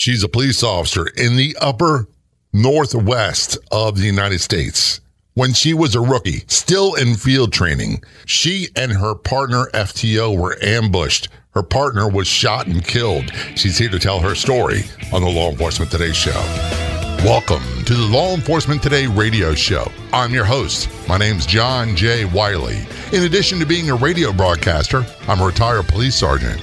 She's a police officer in the upper northwest of the United States. When she was a rookie, still in field training, she and her partner FTO were ambushed. Her partner was shot and killed. She's here to tell her story on the Law Enforcement Today show. Welcome to the Law Enforcement Today radio show. I'm your host. My name's John J. Wiley. In addition to being a radio broadcaster, I'm a retired police sergeant.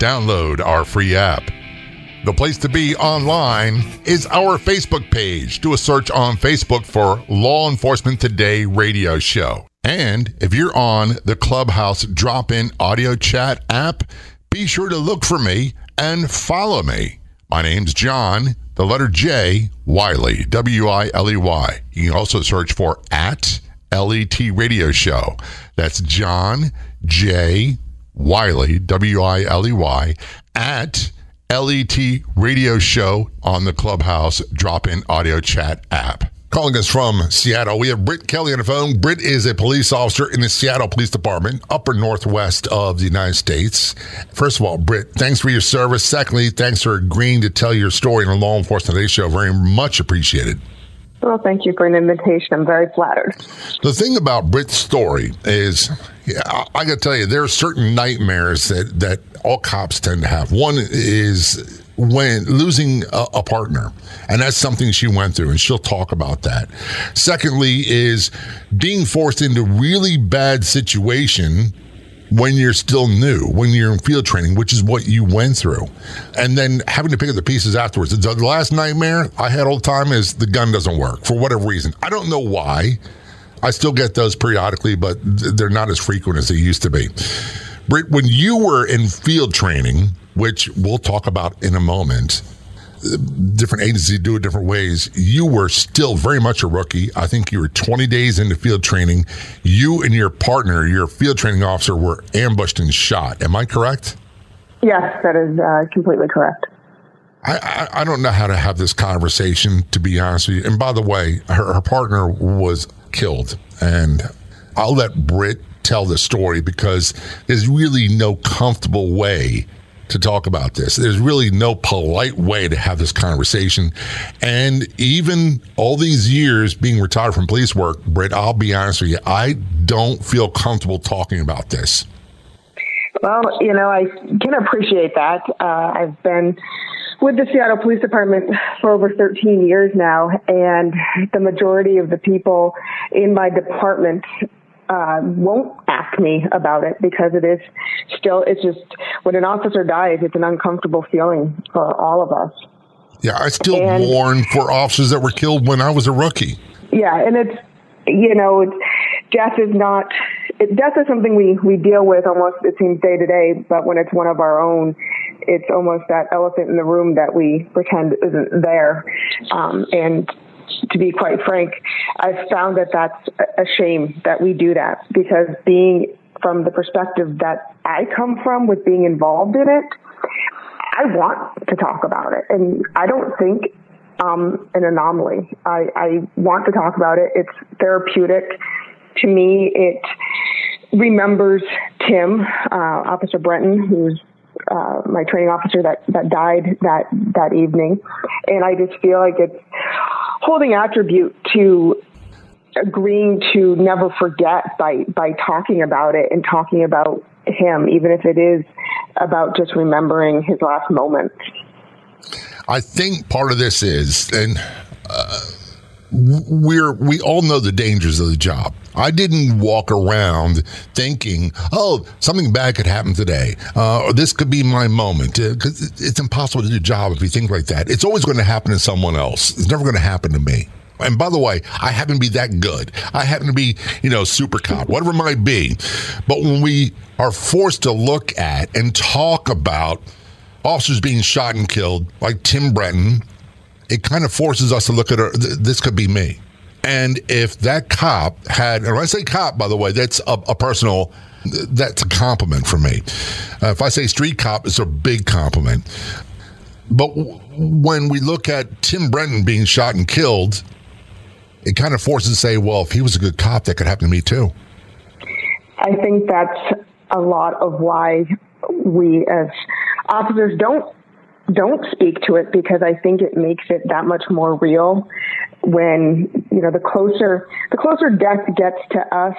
download our free app. The place to be online is our Facebook page. Do a search on Facebook for Law Enforcement Today Radio Show. And if you're on the Clubhouse drop in audio chat app, be sure to look for me and follow me. My name's John, the letter J, Wiley, W I L E Y. You can also search for at LET Radio Show. That's John J. Wiley, W I L E Y, at LET Radio Show on the Clubhouse drop in audio chat app. Calling us from Seattle, we have Britt Kelly on the phone. Britt is a police officer in the Seattle Police Department, upper northwest of the United States. First of all, Britt, thanks for your service. Secondly, thanks for agreeing to tell your story in the Law Enforcement Today show. Very much appreciated. Well, thank you for an invitation. I'm very flattered. The thing about Britt's story is, yeah, I, I got to tell you, there are certain nightmares that, that all cops tend to have. One is when losing a, a, partner, and that's something she went through, and she'll talk about that. Secondly, is being forced into really bad situation when you're still new, when you're in field training, which is what you went through, and then having to pick up the pieces afterwards. The last nightmare I had all the time is the gun doesn't work for whatever reason. I don't know why. I still get those periodically, but they're not as frequent as they used to be. Britt, when you were in field training, which we'll talk about in a moment, different agencies do it different ways. You were still very much a rookie. I think you were 20 days into field training. You and your partner, your field training officer, were ambushed and shot. Am I correct? Yes, that is uh, completely correct. I, I, I, don't know how to have this conversation, to be honest with you. And by the way, her, her partner was killed. And I'll let Britt tell the story because there's really no comfortable way to talk about this. There's really no polite way to have this conversation. And even all these years being retired from police work, Britt, I'll be honest with you, I don't feel comfortable talking about this. Well, you know, I can appreciate that. Uh, I've been with the Seattle Police Department for over 13 years now, and the majority of the people in my department uh, won't ask me about it because it is still, it's just, when an officer dies, it's an uncomfortable feeling for all of us. Yeah, I still and, mourn for officers that were killed when I was a rookie. Yeah, and it's, you know, it's, death is not, it, death is something we, we deal with almost, it seems, day to day, but when it's one of our own, it's almost that elephant in the room that we pretend isn't there. Um, and to be quite frank, I've found that that's a shame that we do that because being from the perspective that I come from with being involved in it, I want to talk about it. And I don't think um, an anomaly. I, I want to talk about it. It's therapeutic. To me, it remembers Tim, uh, Officer Brenton, who's uh, my training officer that, that died that, that evening. And I just feel like it's holding attribute to agreeing to never forget by, by talking about it and talking about him, even if it is about just remembering his last moments. I think part of this is, and uh, we're we all know the dangers of the job. I didn't walk around thinking, "Oh, something bad could happen today, uh, or this could be my moment." Because uh, it's impossible to do a job if you think like that. It's always going to happen to someone else. It's never going to happen to me. And by the way, I happen to be that good. I happen to be, you know, super cop, whatever it might be. But when we are forced to look at and talk about officers being shot and killed, like Tim Brenton, it kind of forces us to look at her. This could be me. And if that cop had, and when I say cop, by the way, that's a, a personal, that's a compliment for me. Uh, if I say street cop, it's a big compliment. But w- when we look at Tim Brenton being shot and killed, it kind of forces to say, well, if he was a good cop, that could happen to me too. I think that's a lot of why we as officers don't don't speak to it because I think it makes it that much more real when you know the closer the closer death gets to us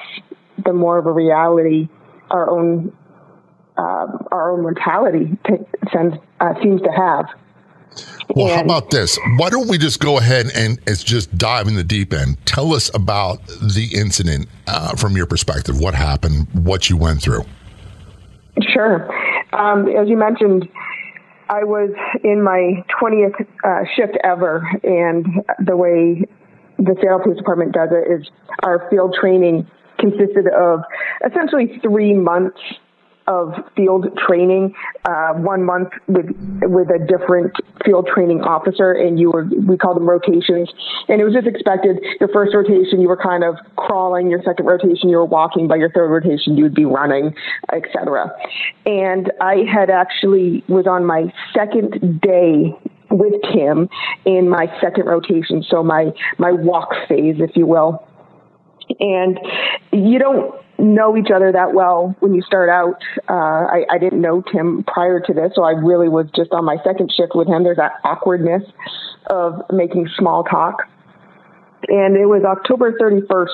the more of a reality our own uh, our own mortality t- sends, uh, seems to have well, and, how about this? Why don't we just go ahead and it's just dive in the deep end? Tell us about the incident uh, from your perspective. What happened? What you went through? Sure. Um, as you mentioned, I was in my 20th uh, shift ever, and the way the Seattle Police Department does it is our field training consisted of essentially three months of field training, uh, one month with with a different field training officer, and you were we called them rotations, and it was just expected. Your first rotation, you were kind of crawling. Your second rotation, you were walking. By your third rotation, you would be running, etc. And I had actually was on my second day with Tim in my second rotation, so my my walk phase, if you will. And you don't know each other that well when you start out. Uh, I, I didn't know Tim prior to this, so I really was just on my second shift with him. There's that awkwardness of making small talk and it was October 31st,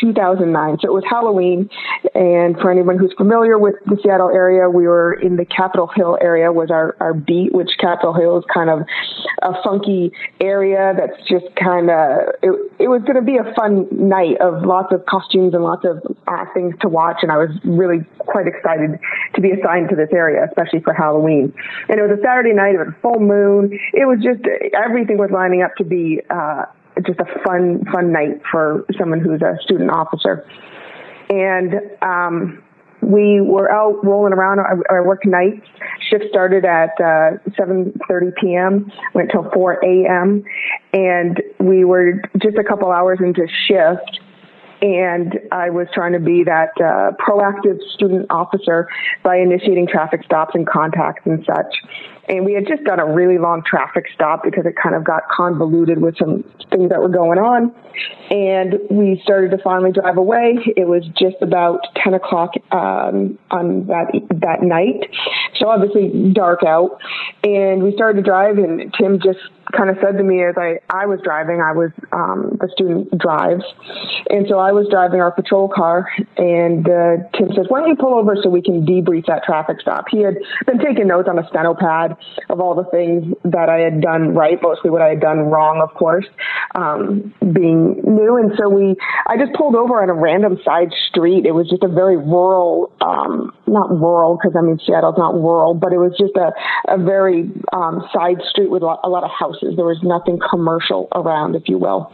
2009. So it was Halloween. And for anyone who's familiar with the Seattle area, we were in the Capitol Hill area was our, our beat, which Capitol Hill is kind of a funky area that's just kind of, it, it was going to be a fun night of lots of costumes and lots of uh, things to watch. And I was really quite excited to be assigned to this area, especially for Halloween. And it was a Saturday night, it was a full moon. It was just, everything was lining up to be, uh, just a fun, fun night for someone who's a student officer. And, um, we were out rolling around. I, I worked nights. Shift started at uh, 7:30 p.m. went till 4 a.m. and we were just a couple hours into shift. And I was trying to be that uh, proactive student officer by initiating traffic stops and contacts and such. And we had just done a really long traffic stop because it kind of got convoluted with some things that were going on. And we started to finally drive away. It was just about 10 o'clock um, on that that night. So obviously dark out. And we started to drive and Tim just kind of said to me as I, I was driving, I was um, the student drives. And so I was driving our patrol car and uh, Tim says, why don't you pull over so we can debrief that traffic stop? He had been taking notes on a steno pad of all the things that I had done right, mostly what I had done wrong, of course, um, being new. And so we, I just pulled over on a random side street. It was just a very rural, um, not rural because I mean Seattle's not rural, but it was just a, a very um, side street with a lot, a lot of houses. There was nothing commercial around, if you will.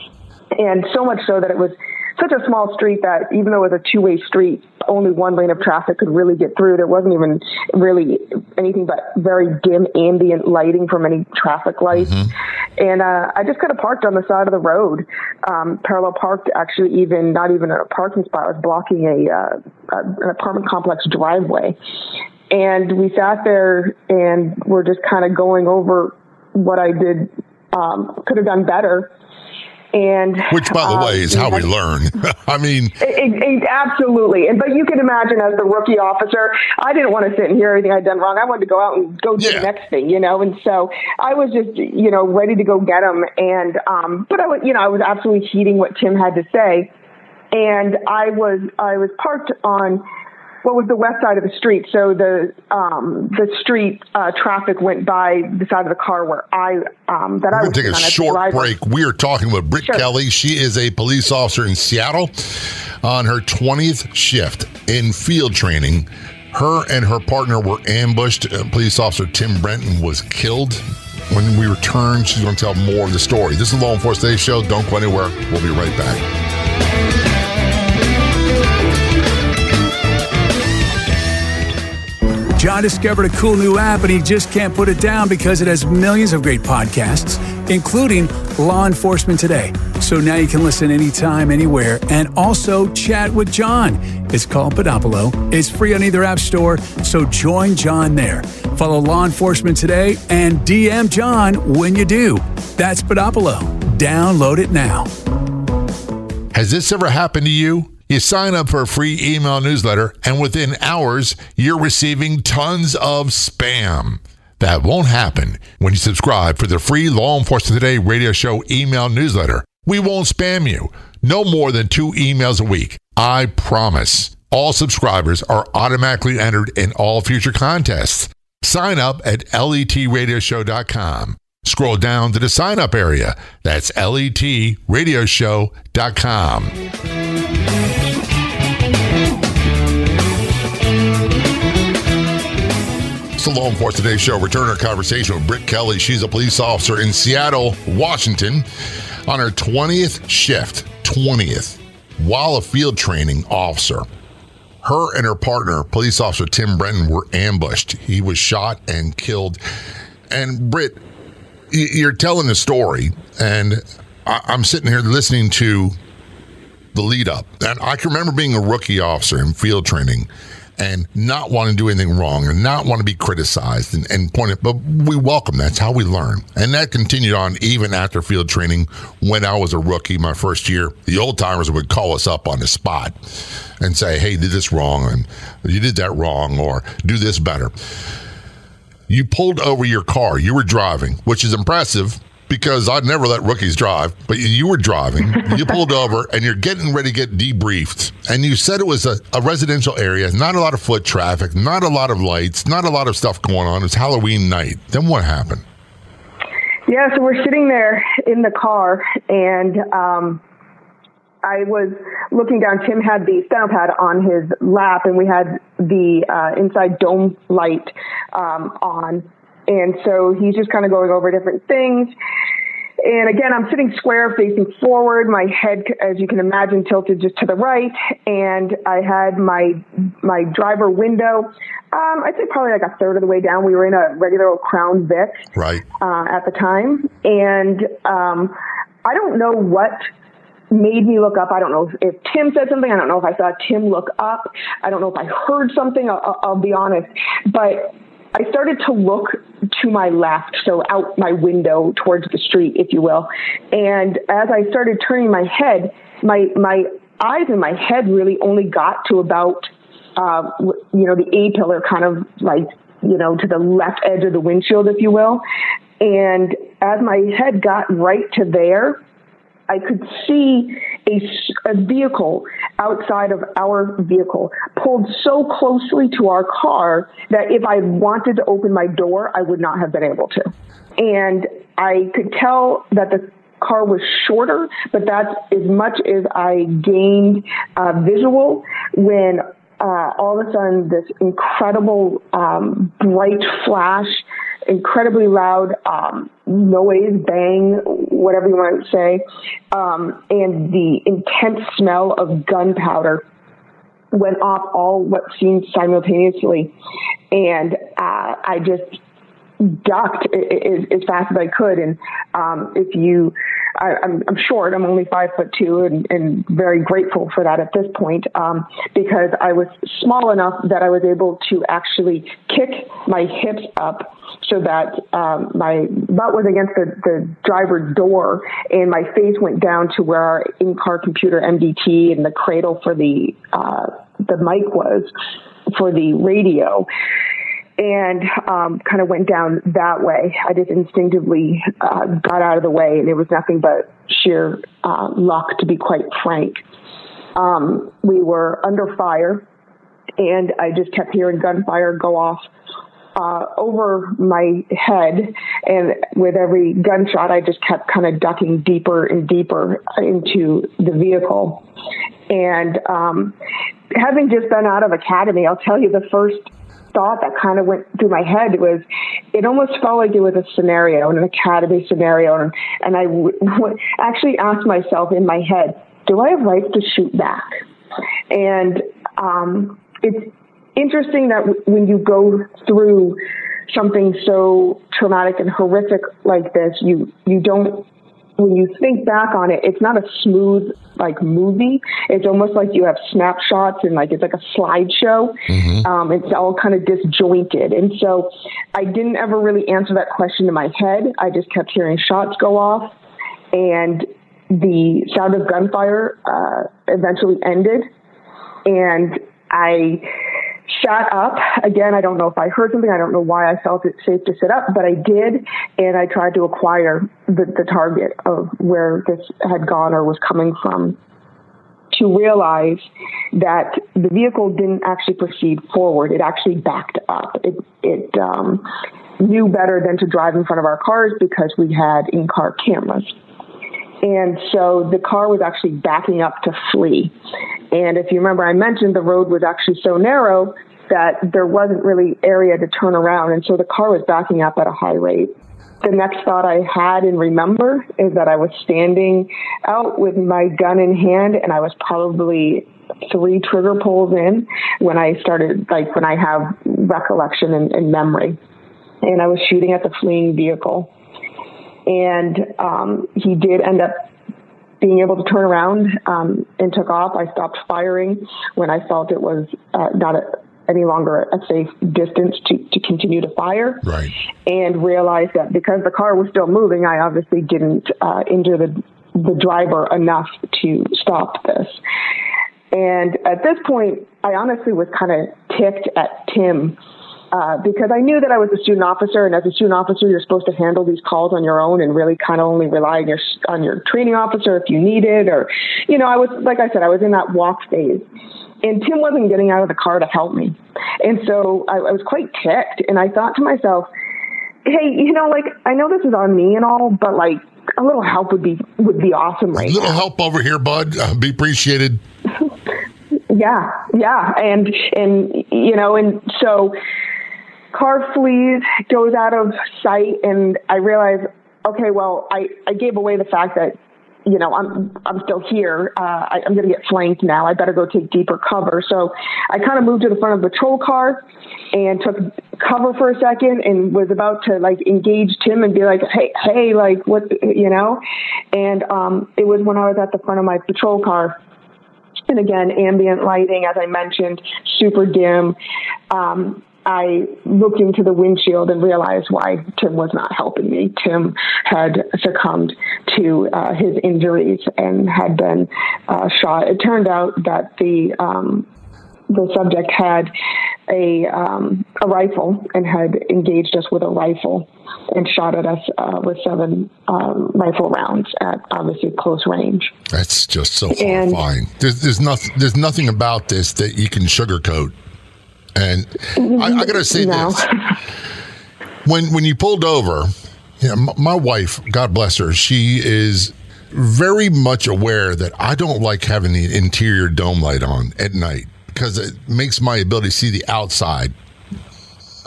And so much so that it was such a small street that even though it was a two-way street, only one lane of traffic could really get through. There wasn't even really anything but very dim ambient lighting from any traffic lights. Mm-hmm. And uh, I just kind of parked on the side of the road, um, parallel parked. Actually, even not even a parking spot. I was blocking a, uh, a an apartment complex driveway. And we sat there and we're just kind of going over what I did, um, could have done better and which, by the um, way, is how we learn. I mean, it, it, absolutely. And but you can imagine, as the rookie officer, I didn't want to sit and hear everything I'd done wrong. I wanted to go out and go do yeah. the next thing, you know. And so I was just, you know, ready to go get him. And um, but I was, you know, I was absolutely heeding what Tim had to say. And I was, I was parked on what was the west side of the street. So the um, the street uh, traffic went by the side of the car where I um, that We're I was. Take a short break. We are talking with Britt sure. Kelly. She is a police officer in Seattle on her 20th shift in field training. Her and her partner were ambushed. Uh, police officer Tim Brenton was killed. When we return, she's going to tell more of the story. This is Law Enforcement Today Show. Don't go anywhere. We'll be right back. John discovered a cool new app and he just can't put it down because it has millions of great podcasts, including Law Enforcement Today. So now you can listen anytime, anywhere, and also chat with John. It's called Podopolo. It's free on either app store, so join John there. Follow Law Enforcement Today and DM John when you do. That's Podopolo. Download it now. Has this ever happened to you? You sign up for a free email newsletter, and within hours, you're receiving tons of spam. That won't happen when you subscribe for the free Law Enforcement Today radio show email newsletter. We won't spam you. No more than two emails a week. I promise. All subscribers are automatically entered in all future contests. Sign up at letradioshow.com. Scroll down to the sign up area. That's letradioshow.com. It's the Law Enforcement Today show. Return our conversation with Britt Kelly. She's a police officer in Seattle, Washington, on her 20th shift. 20th, while a field training officer. Her and her partner, police officer Tim Brenton, were ambushed. He was shot and killed. And Britt, you're telling the story, and I'm sitting here listening to the lead up. And I can remember being a rookie officer in field training and not want to do anything wrong and not want to be criticized and, and pointed, but we welcome. That's how we learn. And that continued on even after field training when I was a rookie my first year. The old timers would call us up on the spot and say, hey, did this wrong and you did that wrong or do this better. You pulled over your car. You were driving, which is impressive because I'd never let rookies drive, but you were driving. you pulled over and you're getting ready to get debriefed. And you said it was a, a, residential area, not a lot of foot traffic, not a lot of lights, not a lot of stuff going on. It's Halloween night. Then what happened? Yeah, so we're sitting there in the car and um, I was looking down. Tim had the steno pad on his lap and we had the uh, inside dome light um, on and so he's just kind of going over different things. And again, I'm sitting square facing forward, my head, as you can imagine, tilted just to the right. And I had my, my driver window, um, I'd say probably like a third of the way down. We were in a regular old Crown Vic. Right. Uh, at the time. And, um, I don't know what made me look up. I don't know if, if, Tim said something. I don't know if I saw Tim look up. I don't know if I heard something. I'll, I'll be honest. But I started to look to my left, so out my window towards the street, if you will. And as I started turning my head, my my eyes and my head really only got to about, uh, you know, the A pillar, kind of like you know to the left edge of the windshield, if you will. And as my head got right to there, I could see a, a, vehicle outside of our vehicle pulled so closely to our car that if I wanted to open my door, I would not have been able to. And I could tell that the car was shorter, but that's as much as I gained uh, visual when uh, all of a sudden this incredible um, bright flash incredibly loud um, noise, bang, whatever you want to say, um, and the intense smell of gunpowder went off all what seemed simultaneously, and uh, I just ducked as, as, fast as I could. And um, if you I, am short. I'm only five foot two, and, and very grateful for that at this point um, because I was small enough that I was able to actually kick my hips up so that um, my butt was against the, the driver's door, and my face went down to where our in-car computer MDT and the cradle for the uh, the mic was for the radio and um, kind of went down that way. I just instinctively uh, got out of the way, and it was nothing but sheer uh, luck, to be quite frank. Um, we were under fire, and I just kept hearing gunfire go off uh, over my head, and with every gunshot, I just kept kind of ducking deeper and deeper into the vehicle. And um, having just been out of academy, I'll tell you the first thought that kind of went through my head was it almost felt like it was a scenario, an academy scenario. And, and I w- w- actually asked myself in my head, do I have rights to shoot back? And um, it's interesting that w- when you go through something so traumatic and horrific like this, you you don't when you think back on it, it's not a smooth like movie. It's almost like you have snapshots and like it's like a slideshow. Mm-hmm. Um, it's all kind of disjointed, and so I didn't ever really answer that question in my head. I just kept hearing shots go off, and the sound of gunfire uh, eventually ended, and I sat up. Again, I don't know if I heard something. I don't know why I felt it safe to sit up, but I did. And I tried to acquire the, the target of where this had gone or was coming from to realize that the vehicle didn't actually proceed forward. It actually backed up. It, it um, knew better than to drive in front of our cars because we had in-car cameras. And so the car was actually backing up to flee. And if you remember, I mentioned the road was actually so narrow that there wasn't really area to turn around. And so the car was backing up at a high rate. The next thought I had and remember is that I was standing out with my gun in hand and I was probably three trigger pulls in when I started, like when I have recollection and, and memory. And I was shooting at the fleeing vehicle and um, he did end up being able to turn around um, and took off. I stopped firing when I felt it was uh, not a, any longer a safe distance to, to continue to fire. Right. And realized that because the car was still moving, I obviously didn't uh, injure the, the driver enough to stop this. And at this point, I honestly was kind of ticked at Tim uh, because I knew that I was a student officer, and as a student officer, you're supposed to handle these calls on your own and really kind of only rely on your on your training officer if you need it, or you know, I was like I said, I was in that walk phase, and Tim wasn't getting out of the car to help me, and so I, I was quite ticked, and I thought to myself, hey, you know, like I know this is on me and all, but like a little help would be would be awesome right a little now. help over here, bud. Uh, be appreciated. yeah, yeah, and and you know, and so car flees, goes out of sight, and I realize, okay, well, I, I gave away the fact that, you know, I'm I'm still here. Uh, I, I'm going to get flanked now. I better go take deeper cover. So I kind of moved to the front of the patrol car and took cover for a second and was about to like engage Tim and be like, hey, hey, like what, you know? And um, it was when I was at the front of my patrol car and again, ambient lighting, as I mentioned, super dim. Um, I looked into the windshield and realized why Tim was not helping me. Tim had succumbed to uh, his injuries and had been uh, shot. It turned out that the um, the subject had a um, a rifle and had engaged us with a rifle and shot at us uh, with seven um, rifle rounds at obviously close range. That's just so horrifying. There's, there's nothing. There's nothing about this that you can sugarcoat. And I, I got to say No. this: when when you pulled over, you know, my, wife, God bless her, she is very much aware that I don't like having the interior dome light on at night because it makes my ability to see the outside.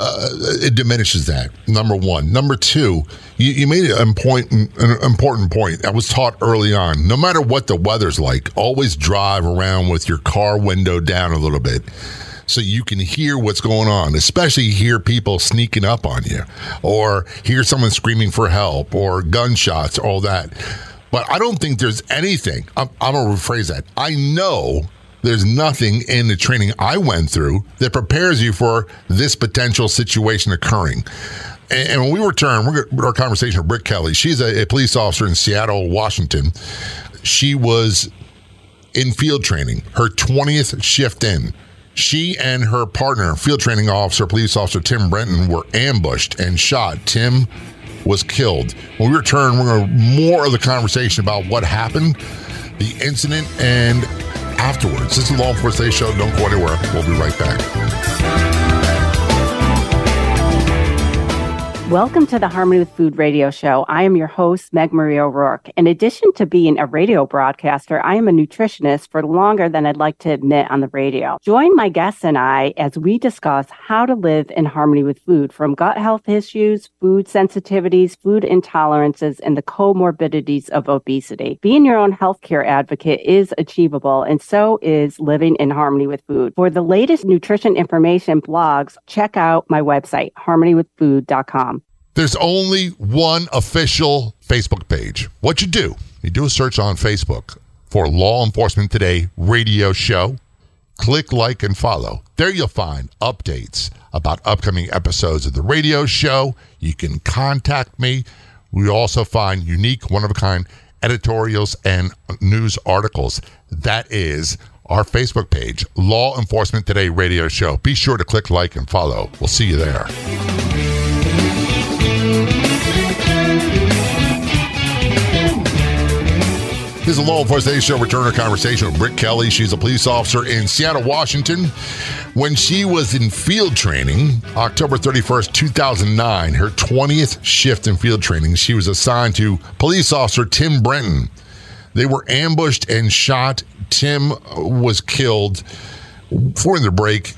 Uh, it diminishes that. Number one. Number two, you, you made an important, an important point. I was taught early on. No matter what the weather's like, always drive around with your car window down a little bit so you can hear what's going on, especially hear people sneaking up on you or hear someone screaming for help or gunshots, all that. But I don't think there's anything, I'm, I'm going to rephrase that. I know there's nothing in the training I went through that prepares you for this potential situation occurring. And, when we return, our conversation with Britt Kelly. She's a, a police officer in Seattle, Washington. She was in field training, her 20th shift in. She and her partner, field training officer, police officer Tim Brenton, were ambushed and shot. Tim was killed. When we return, we're going to more of the conversation about what happened, the incident, and afterwards. This is Law Enforcement Show. Don't go anywhere. We'll be right back. Welcome to the Harmony with Food radio show. I am your host, Meg Marie O'Rourke. In addition to being a radio broadcaster, I am a nutritionist for longer than I'd like to admit on the radio. Join my guests and I as we discuss how to live in harmony with food from gut health issues, food sensitivities, food intolerances, and the comorbidities of obesity. Being your own healthcare advocate is achievable, and so is living in harmony with food. For the latest nutrition information blogs, check out my website, harmonywithfood.com. There's only one official Facebook page. What you do, you do a search on Facebook for Law Enforcement Today radio show. Click like and follow. There you'll find updates about upcoming episodes of the radio show. You can contact me. We also find unique, one of a kind editorials and news articles. That is our Facebook page, Law Enforcement Today Radio Show. Be sure to click like and follow. We'll see you there. This is a Law Enforcement Show returner conversation with Britt Kelly. She's a police officer in Seattle, Washington. When she was in field training, October 31st, 2009, her 20th shift in field training, she was assigned to police officer Tim Brenton. They were ambushed and shot. Tim was killed. Before the break,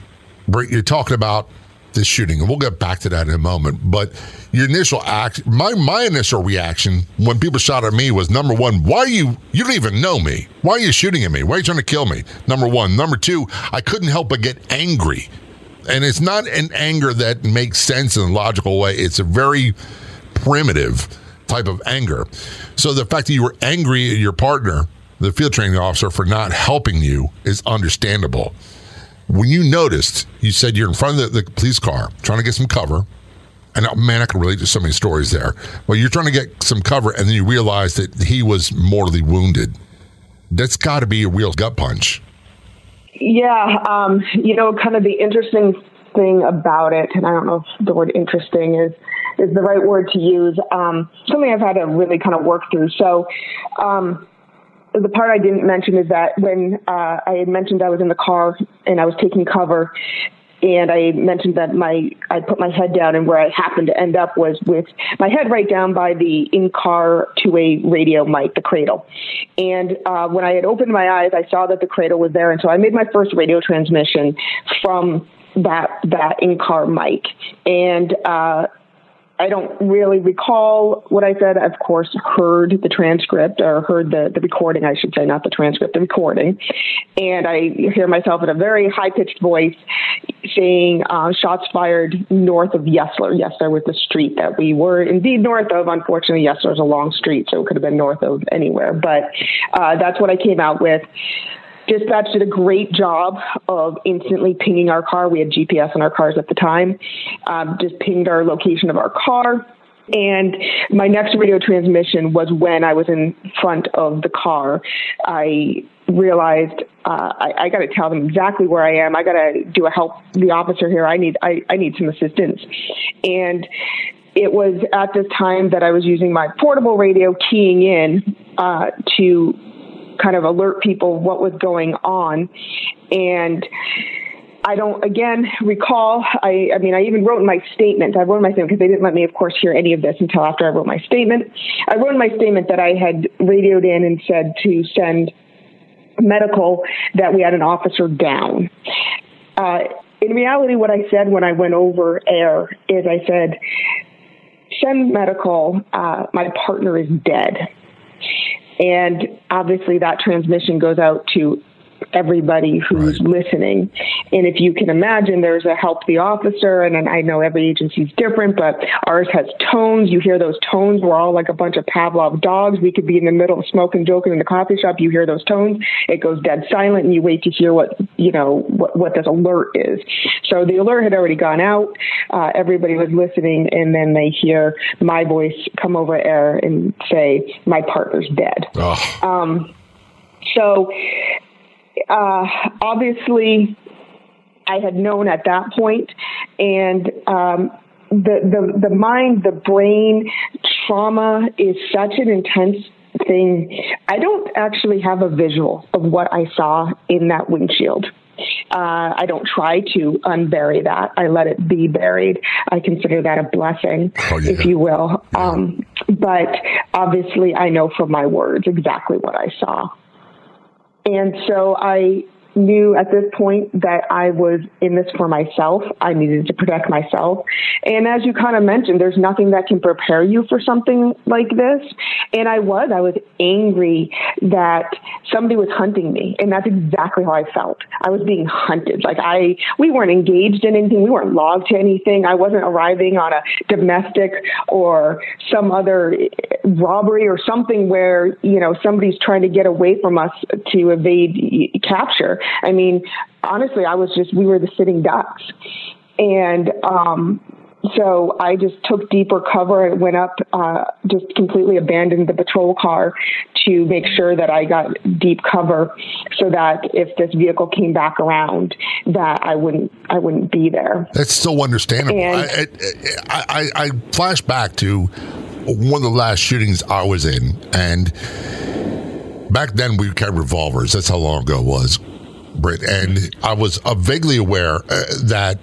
Britt, you're talking about this shooting, and we'll get back to that in a moment. But your initial act, my my initial reaction when people shot at me was number one, why are you you don't even know me? Why are you shooting at me? Why are you trying to kill me? Number one. Number two, I couldn't help but get angry. And it's not an anger that makes sense in a logical way. It's a very primitive type of anger. So the fact that you were angry at your partner, the field training officer, for not helping you is understandable. When you noticed, you said you're in front of the, the police car trying to get some cover and uh, man, I can relate to so many stories there. Well, you're trying to get some cover, and then you realize that he was mortally wounded. That's got to be a real gut punch. Yeah, um, you know, kind of the interesting thing about it, and I don't know if the word interesting is is the right word to use. Um, something I've had to really kind of work through. So, um, the part I didn't mention is that when uh, I had mentioned I was in the car and I was taking cover, and I mentioned that my I put my head down, and where I happened to end up was with my head right down by the in-car two-way radio mic, the cradle. And uh, when I had opened my eyes, I saw that the cradle was there, and so I made my first radio transmission from that that in-car mic, and uh, I don't really recall what I said. I, Of course, heard the transcript or heard the, the recording, I should say, not the transcript, the recording. And I hear myself in a very high pitched voice saying, uh, shots fired north of Yesler. Yesler was the street that we were indeed north of. Unfortunately, Yesler is a long street, so it could have been north of anywhere. But uh, that's what I came out with. Dispatch did a great job of instantly pinging our car. We had GPS in our cars at the time. Um, just pinged our location of our car. And my next radio transmission was when I was in front of the car. I realized uh, I, I got to tell them exactly where I am. I got to do a help the officer here. I need I, I need some assistance. And it was at this time that I was using my portable radio, keying in uh, to kind of alert people what was going on. And I don't, again, recall, I, I mean, I even wrote in my statement, I wrote my statement because they didn't let me, of course, hear any of this until after I wrote my statement. I wrote in my statement that I had radioed in and said to send medical that we had an officer down. Uh, in reality, what I said when I went over air is I said, send medical, uh, my partner is dead. And obviously that transmission goes out to everybody who's right. listening. And if you can imagine, there's a help the officer, and I know every agency's different, but ours has tones. You hear those tones. We're all like a bunch of Pavlov dogs. We could be in the middle of smoking, joking in the coffee shop. You hear those tones. It goes dead silent, and you wait to hear what you know what, what this alert is. So the alert had already gone out. Uh, everybody was listening, and then they hear my voice come over air and say, "My partner's dead." Oh. Um, so uh, obviously, I had known at that point, and um, the the the mind, the brain, trauma is such an intense thing. I don't actually have a visual of what I saw in that windshield. Uh, I don't try to unbury that. I let it be buried. I consider that a blessing, oh, yeah. if you will. Yeah. Um, but obviously, I know from my words exactly what I saw. And so I knew at this point that I was in this for myself. I needed to protect myself. And as you kind of mentioned, there's nothing that can prepare you for something like this. And I was, I was angry that somebody was hunting me. And that's exactly how I felt. I was being hunted. Like I, we weren't engaged in anything. We weren't logged to anything. I wasn't arriving on a domestic or some other robbery or something where, you know, somebody's trying to get away from us to evade capture. I mean, honestly, I was just, we were the sitting ducks. And, um, so I just took deeper cover and went up, uh, just completely abandoned the patrol car to make sure that I got deep cover so that if this vehicle came back around, that I wouldn't, I wouldn't be there. That's so understandable. And, I, I, I, I flash back to one of the last shootings I was in and back then we carried revolvers. That's how long ago it was. Britt, and I was uh, vaguely aware uh, that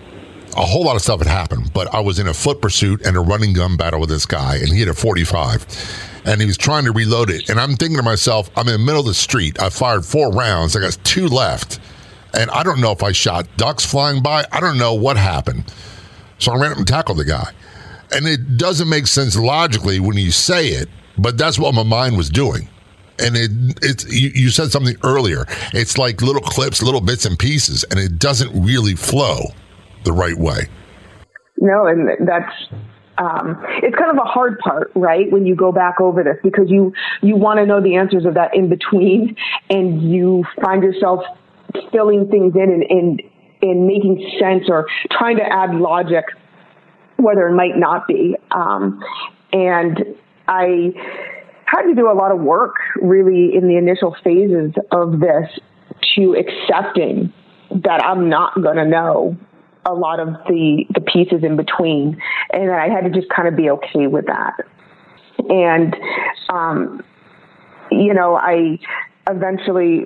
a whole lot of stuff had happened, but I was in a foot pursuit and a running gun battle with this guy, and he had a 45, and he was trying to reload it. And I'm thinking to myself, I'm in the middle of the street. I fired four rounds. I got two left, and I don't know if I shot ducks flying by. I don't know what happened. So I ran up and tackled the guy. And it doesn't make sense logically when you say it, but that's what my mind was doing and it it's you, you, said something earlier. It's like little clips, little bits and pieces, and it doesn't really flow the right way. No, and that's um, it's kind of a hard part, right? When you go back over this, because you you want to know the answers of that in between, and you find yourself filling things in and and, and making sense or trying to add logic, whether it might not be. Um, and I had to do a lot of work really in the initial phases of this to accepting that I'm not going to know a lot of the, the pieces in between. And I had to just kind of be okay with that. And, um, you know, I eventually,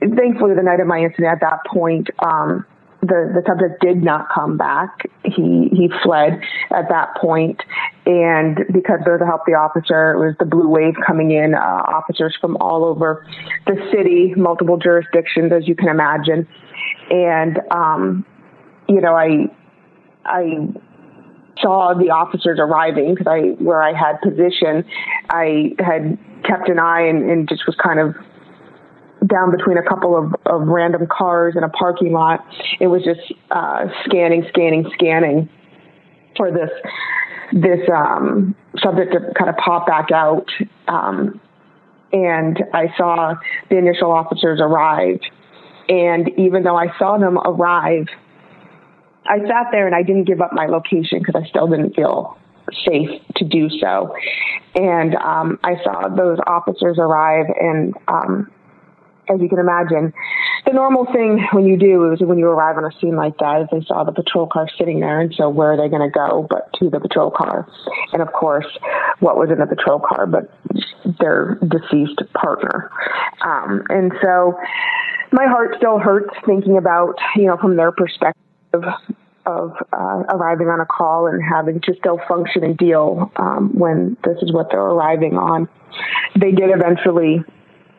thankfully, the night of my incident at that point, um, the, the subject did not come back. He he fled at that point, and because there to help the officer, it was the blue wave coming in, uh, officers from all over the city, multiple jurisdictions, as you can imagine, and um, you know I I saw the officers arriving because I where I had position, I had kept an eye and, and just was kind of down between a couple of, of random cars in a parking lot. It was just uh, scanning, scanning, scanning for this this um, subject to kind of pop back out. Um, and I saw the initial officers arrive. And even though I saw them arrive, I sat there and I didn't give up my location because I still didn't feel safe to do so. And um, I saw those officers arrive, and um, as you can imagine, the normal thing when you do is when you arrive on a scene like that is they saw the patrol car sitting there, and so where are they going to go but to the patrol car? And of course, what was in the patrol car but their deceased partner? Um, and so my heart still hurts thinking about, you know, from their perspective of uh, arriving on a call and having to still function and deal um, when this is what they're arriving on. They did eventually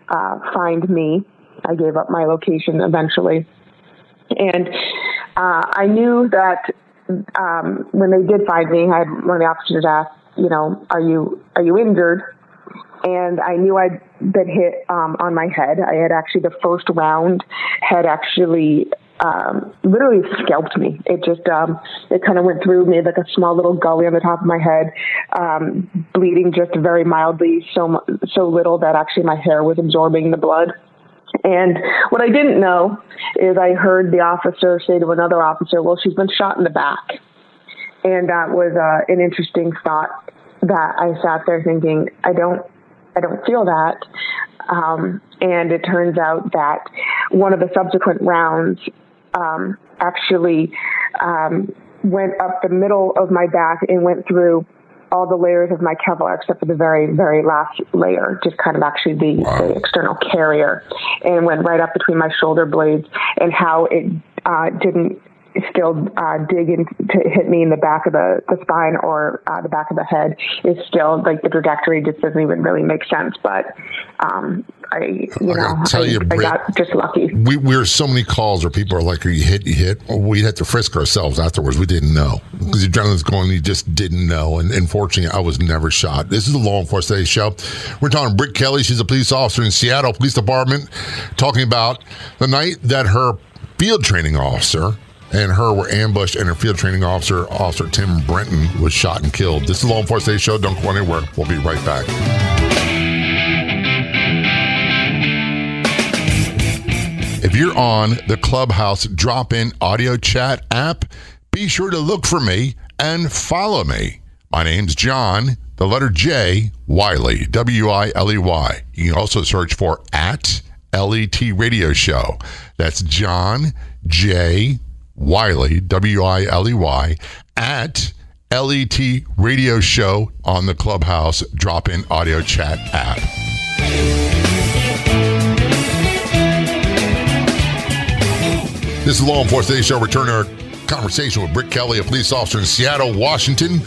uh, find me. I gave up my location eventually. And uh, I knew that um, when they did find me, I had one of the officers ask, you know, are you are you injured? And I knew I'd been hit um, on my head. I had actually the first round had actually um, literally scalped me. It just, um, it kind of went through, made like a small little gully on the top of my head, um, bleeding just very mildly, so, so little that actually my hair was absorbing the blood. And what I didn't know is I heard the officer say to another officer, well, she's been shot in the back. And that was, uh, an interesting thought that I sat there thinking, I don't, I don't feel that. Um, and it turns out that one of the subsequent rounds um, actually um, went up the middle of my back and went through all the layers of my Kevlar except for the very, very last layer, just kind of actually the, wow. the external carrier, and went right up between my shoulder blades, and how it uh, didn't still uh, dig in to hit me in the back of the, the spine or uh, the back of the head is still like the trajectory just doesn't even really make sense. But um, I, you I know, tell I, you, I got just lucky. We we are so many calls where people are like, "Are you hit? You hit?" we had to frisk ourselves afterwards. We didn't know because the adrenaline's going. You just didn't know. And unfortunately, I was never shot. This is the Law Enforcement Today show. We're talking Britt Kelly. She's a police officer in Seattle Police Department, talking about the night that her field training officer and her were ambushed, and her field training officer, Officer Tim Brenton, was shot and killed. This is Law Enforcement Show. Don't go anywhere. We'll be right back. If you're on the Clubhouse drop in audio chat app, be sure to look for me and follow me. My name's John, the letter J, Wiley, W I L E Y. You can also search for at LET Radio Show. That's John J. Wiley, W I L E Y, at LET Radio Show on the Clubhouse drop in audio chat app. This is Law Enforcement Today Show. Return our conversation with Britt Kelly, a police officer in Seattle, Washington,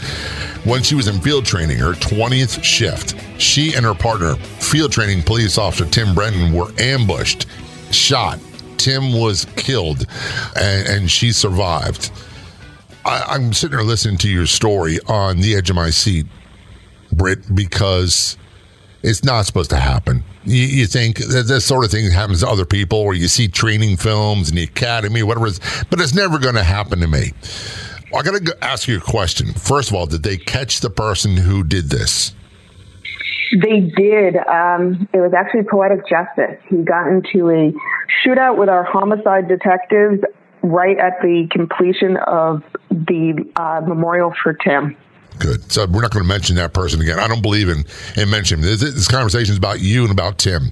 when she was in field training, her 20th shift. She and her partner, field training police officer Tim Brenton, were ambushed, shot, Tim was killed and, and she survived. I, am sitting there listening to your story on the edge of my seat, Britt, because it's not supposed to happen. You, you, think that this sort of thing happens to other people, or you see training films in the academy, whatever it is, but it's never going to happen to me. I got to ask you a question. First of all, did they catch the person who did this? They did. Um, it was actually poetic justice. He got into a shootout with our homicide detectives right at the completion of the uh, memorial for Tim. Good. So we're not going to mention that person again. I don't believe in in mentioning this. This conversation is about you and about Tim.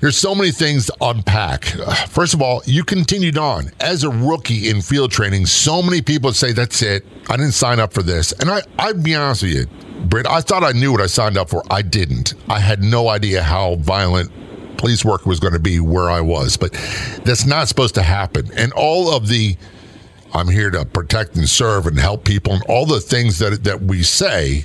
There's so many things to unpack. First of all, you continued on as a rookie in field training. So many people say, "That's it. I didn't sign up for this." And I, I'd be honest with you, Britt. I thought I knew what I signed up for. I didn't. I had no idea how violent police work was going to be where I was. But that's not supposed to happen. And all of the I'm here to protect and serve and help people and all the things that that we say,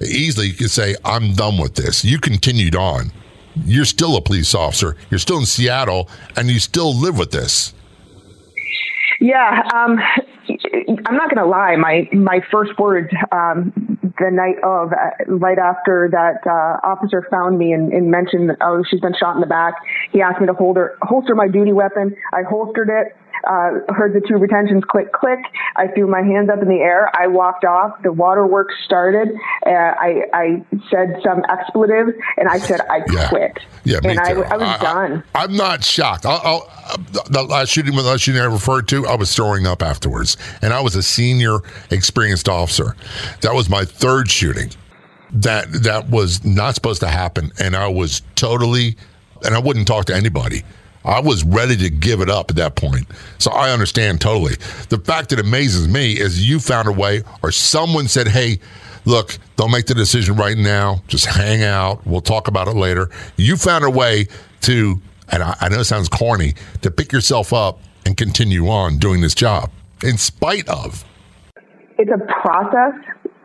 easily you could say, I'm done with this. You continued on. You're still a police officer. You're still in Seattle and you still live with this. Yeah, um, I'm not going to lie. My my first words um, the night of, uh, right after that uh, officer found me and, and mentioned, that, oh, she's been shot in the back. He asked me to hold her, holster my duty weapon. I holstered it uh, heard the two retentions click, click. I threw my hands up in the air. I walked off. The waterworks started. Uh, I, I said some expletives and I said, I yeah. quit. Yeah, and I, I, was I, done. I, am not shocked. I'll, I'll, the last shooting, the last shooting I referred to, I was throwing up afterwards. And I was a senior experienced officer. That was my third shooting. That that was not supposed to happen. And I was totally, and I wouldn't talk to anybody. I was ready to give it up at that point. So I understand totally. The fact that amazes me is you found a way, or someone said, hey, look, don't make the decision right now. Just hang out. We'll talk about it later. You found a way to, and I, I know it sounds corny, to pick yourself up and continue on doing this job in spite of. It's a process.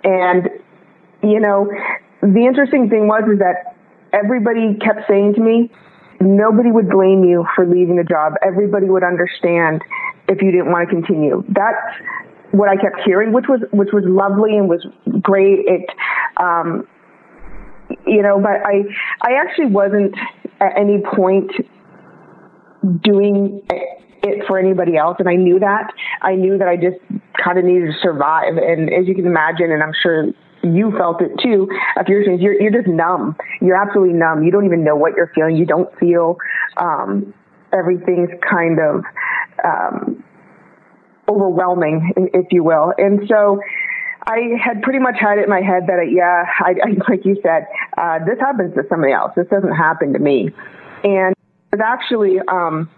And, you know, the interesting thing was is that everybody kept saying to me, nobody would blame you for leaving the job. Everybody would understand if you didn't want to continue. That's what I kept hearing, which was which was lovely and was great. It, um, you know, but I I actually wasn't at any point doing it for anybody else, and I knew that. I knew that I just kind of needed to survive, and as you can imagine, and I'm sure you felt it too. If you're you're you're just numb. You're absolutely numb. You don't even know what you're feeling. You don't feel um, everything's kind of um, overwhelming, if you will. And so. I had pretty much had it in my head that, I, yeah, I, I, like you said, uh, this happens to somebody else. This doesn't happen to me. And it was actually, um,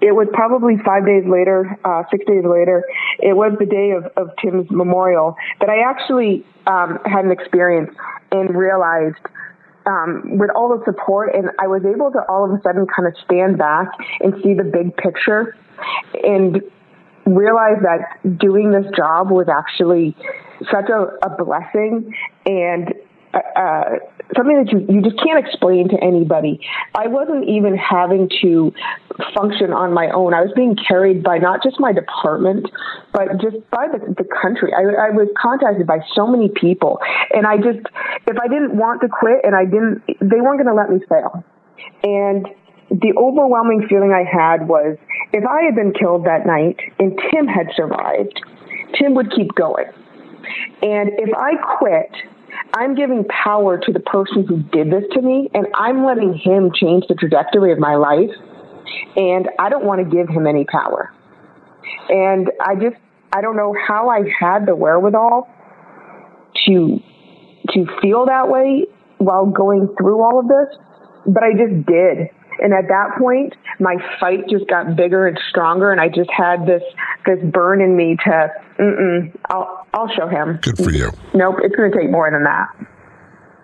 it was probably five days later, uh, six days later. It was the day of, of Tim's memorial that I actually um, had an experience and realized um, with all the support, and I was able to all of a sudden kind of stand back and see the big picture and realize that doing this job was actually such a, a blessing and uh, uh, something that you, you just can't explain to anybody. I wasn't even having to function on my own. I was being carried by not just my department, but just by the, the country. I, I was contacted by so many people. And I just, if I didn't want to quit and I didn't, they weren't going to let me fail. And the overwhelming feeling I had was if I had been killed that night and Tim had survived, Tim would keep going. And if I quit, I'm giving power to the person who did this to me, and I'm letting him change the trajectory of my life. And I don't want to give him any power. And I just, I don't know how I had the wherewithal to, to feel that way while going through all of this, but I just did. And at that point, my fight just got bigger and stronger, and I just had this this burn in me to, mm I'll I'll show him. Good for you. Nope, it's going to take more than that.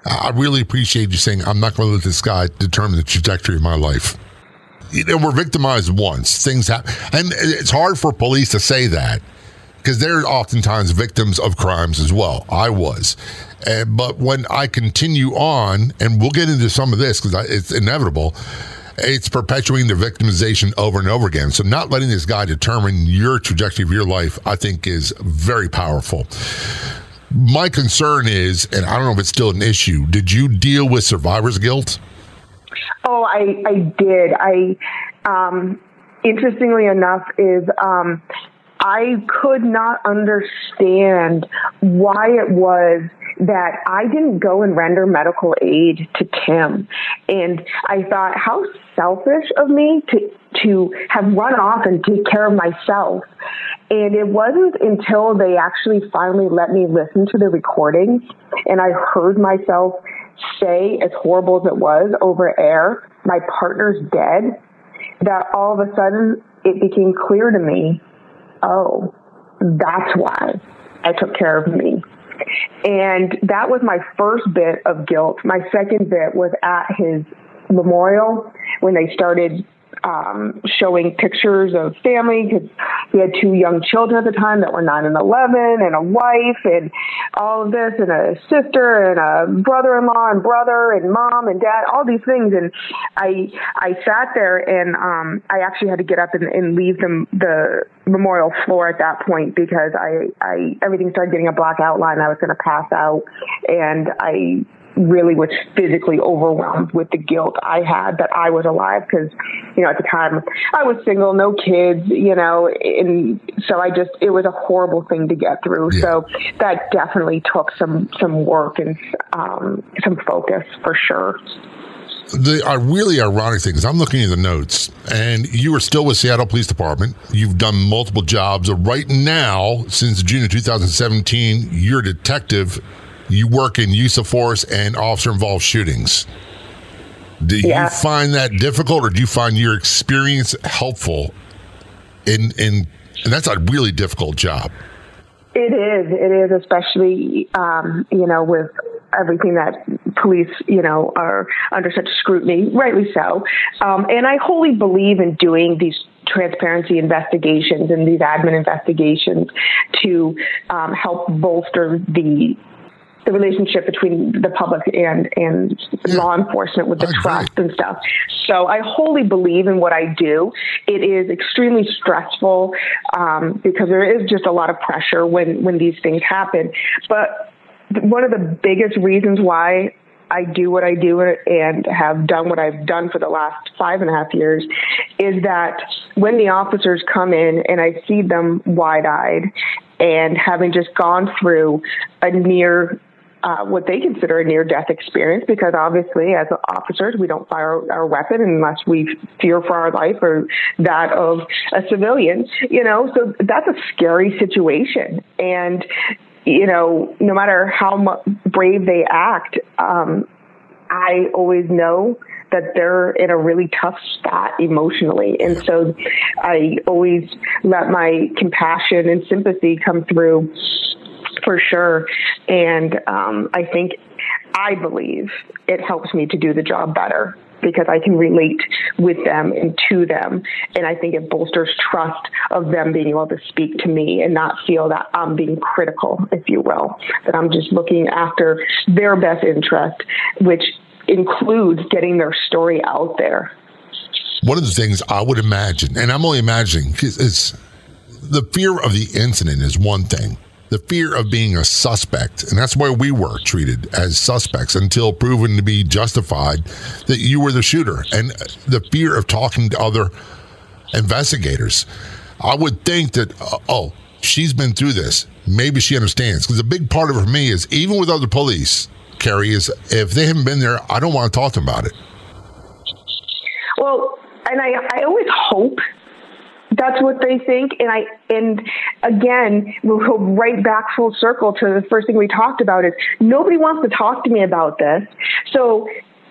I really appreciate you saying I'm not going to let this guy determine the trajectory of my life. You know, we're victimized once. Things happen, and it's hard for police to say that because they're oftentimes victims of crimes as well. I was. Uh, but when I continue on, and we'll get into some of this because it's inevitable, it's perpetuating the victimization over and over again. So not letting this guy determine your trajectory of your life, I think, is very powerful. My concern is, and I don't know if it's still an issue, did you deal with survivor's guilt? Oh, I, I did. I, um, interestingly enough, is um, I could not understand why it was that I didn't go and render medical aid to Tim. And I thought, how selfish of me to, to have run off and take care of myself. And it wasn't until they actually finally let me listen to the recordings and I heard myself say, as horrible as it was over air, my partner's dead, that all of a sudden it became clear to me, oh, that's why I took care of me. And that was my first bit of guilt. My second bit was at his memorial when they started um, showing pictures of family because he had two young children at the time that were nine and eleven, and a wife, and all of this, and a sister, and a brother-in-law, and brother, and mom, and dad, all these things. And I I sat there, and um, I actually had to get up and, and leave the the memorial floor at that point because I I everything started getting a black outline. I was going to pass out, and I really was physically overwhelmed with the guilt I had that I was alive because, you know, at the time I was single, no kids, you know, and so I just, it was a horrible thing to get through. Yeah. So that definitely took some, some work and, um, some focus for sure. The uh, really ironic thing is I'm looking at the notes, and you are still with Seattle Police Department. You've done multiple jobs. Right now, since June of 2017, you're a detective you work in use of force and officer involved shootings. Do yeah. you find that difficult, or do you find your experience helpful? In in and that's a really difficult job. It is. It is, especially um, you know with everything that police you know are under such scrutiny, rightly so. Um, and I wholly believe in doing these transparency investigations and these admin investigations to um, help bolster the the relationship between the public and and yeah. law enforcement with the trust and stuff. So I wholly believe in what I do. It is extremely stressful um, because there is just a lot of pressure when when these things happen. But one of the biggest reasons why I do what I do and have done what I've done for the last five and a half years is that when the officers come in and I see them wide eyed and having just gone through a near uh, what they consider a near death experience because obviously as officers we don't fire our weapon unless we fear for our life or that of a civilian you know so that's a scary situation and you know no matter how brave they act um, i always know that they're in a really tough spot emotionally. And so I always let my compassion and sympathy come through for sure. And um, I think I believe it helps me to do the job better because I can relate with them and to them. And I think it bolsters trust of them being able to speak to me and not feel that I'm being critical, if you will, that I'm just looking after their best interest, which includes getting their story out there. One of the things I would imagine, and I'm only imagining, is the fear of the incident is one thing the fear of being a suspect. And that's why we were treated as suspects until proven to be justified that you were the shooter. And the fear of talking to other investigators. I would think that, uh, oh, she's been through this. Maybe she understands. Because a big part of it for me is even with other police, Carrie, is if they haven't been there, I don't want to talk to them about it. Well, and I, I always hope that's what they think. And I, and again, we'll go right back full circle to the first thing we talked about is nobody wants to talk to me about this. So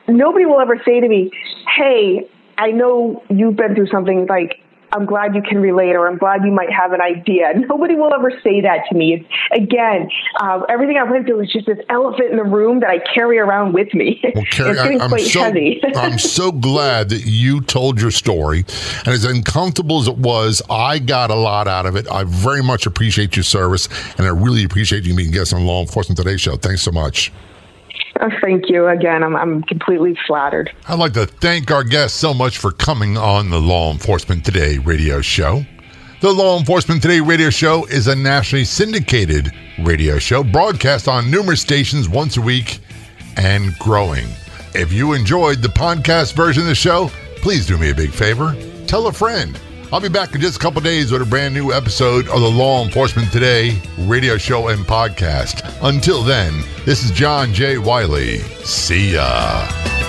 nobody will ever say to me, Hey, I know you've been through something like I'm glad you can relate or I'm glad you might have an idea. Nobody will ever say that to me. It's, again, uh, everything I went through is just this elephant in the room that I carry around with me. Well, Carrie, it's getting I, quite so, heavy. I'm so glad that you told your story. And as uncomfortable as it was, I got a lot out of it. I very much appreciate your service and I really appreciate you being guest on Law Enforcement Today show. Thanks so much. Oh, thank you again. I'm, I'm completely flattered. I'd like to thank our guests so much for coming on the Law Enforcement Today radio show. The Law Enforcement Today radio show is a nationally syndicated radio show broadcast on numerous stations once a week and growing. If you enjoyed the podcast version of the show, please do me a big favor. Tell a friend I'll be back in just a couple days with a brand new episode of the Law Enforcement Today radio show and podcast. Until then, this is John J. Wiley. See ya.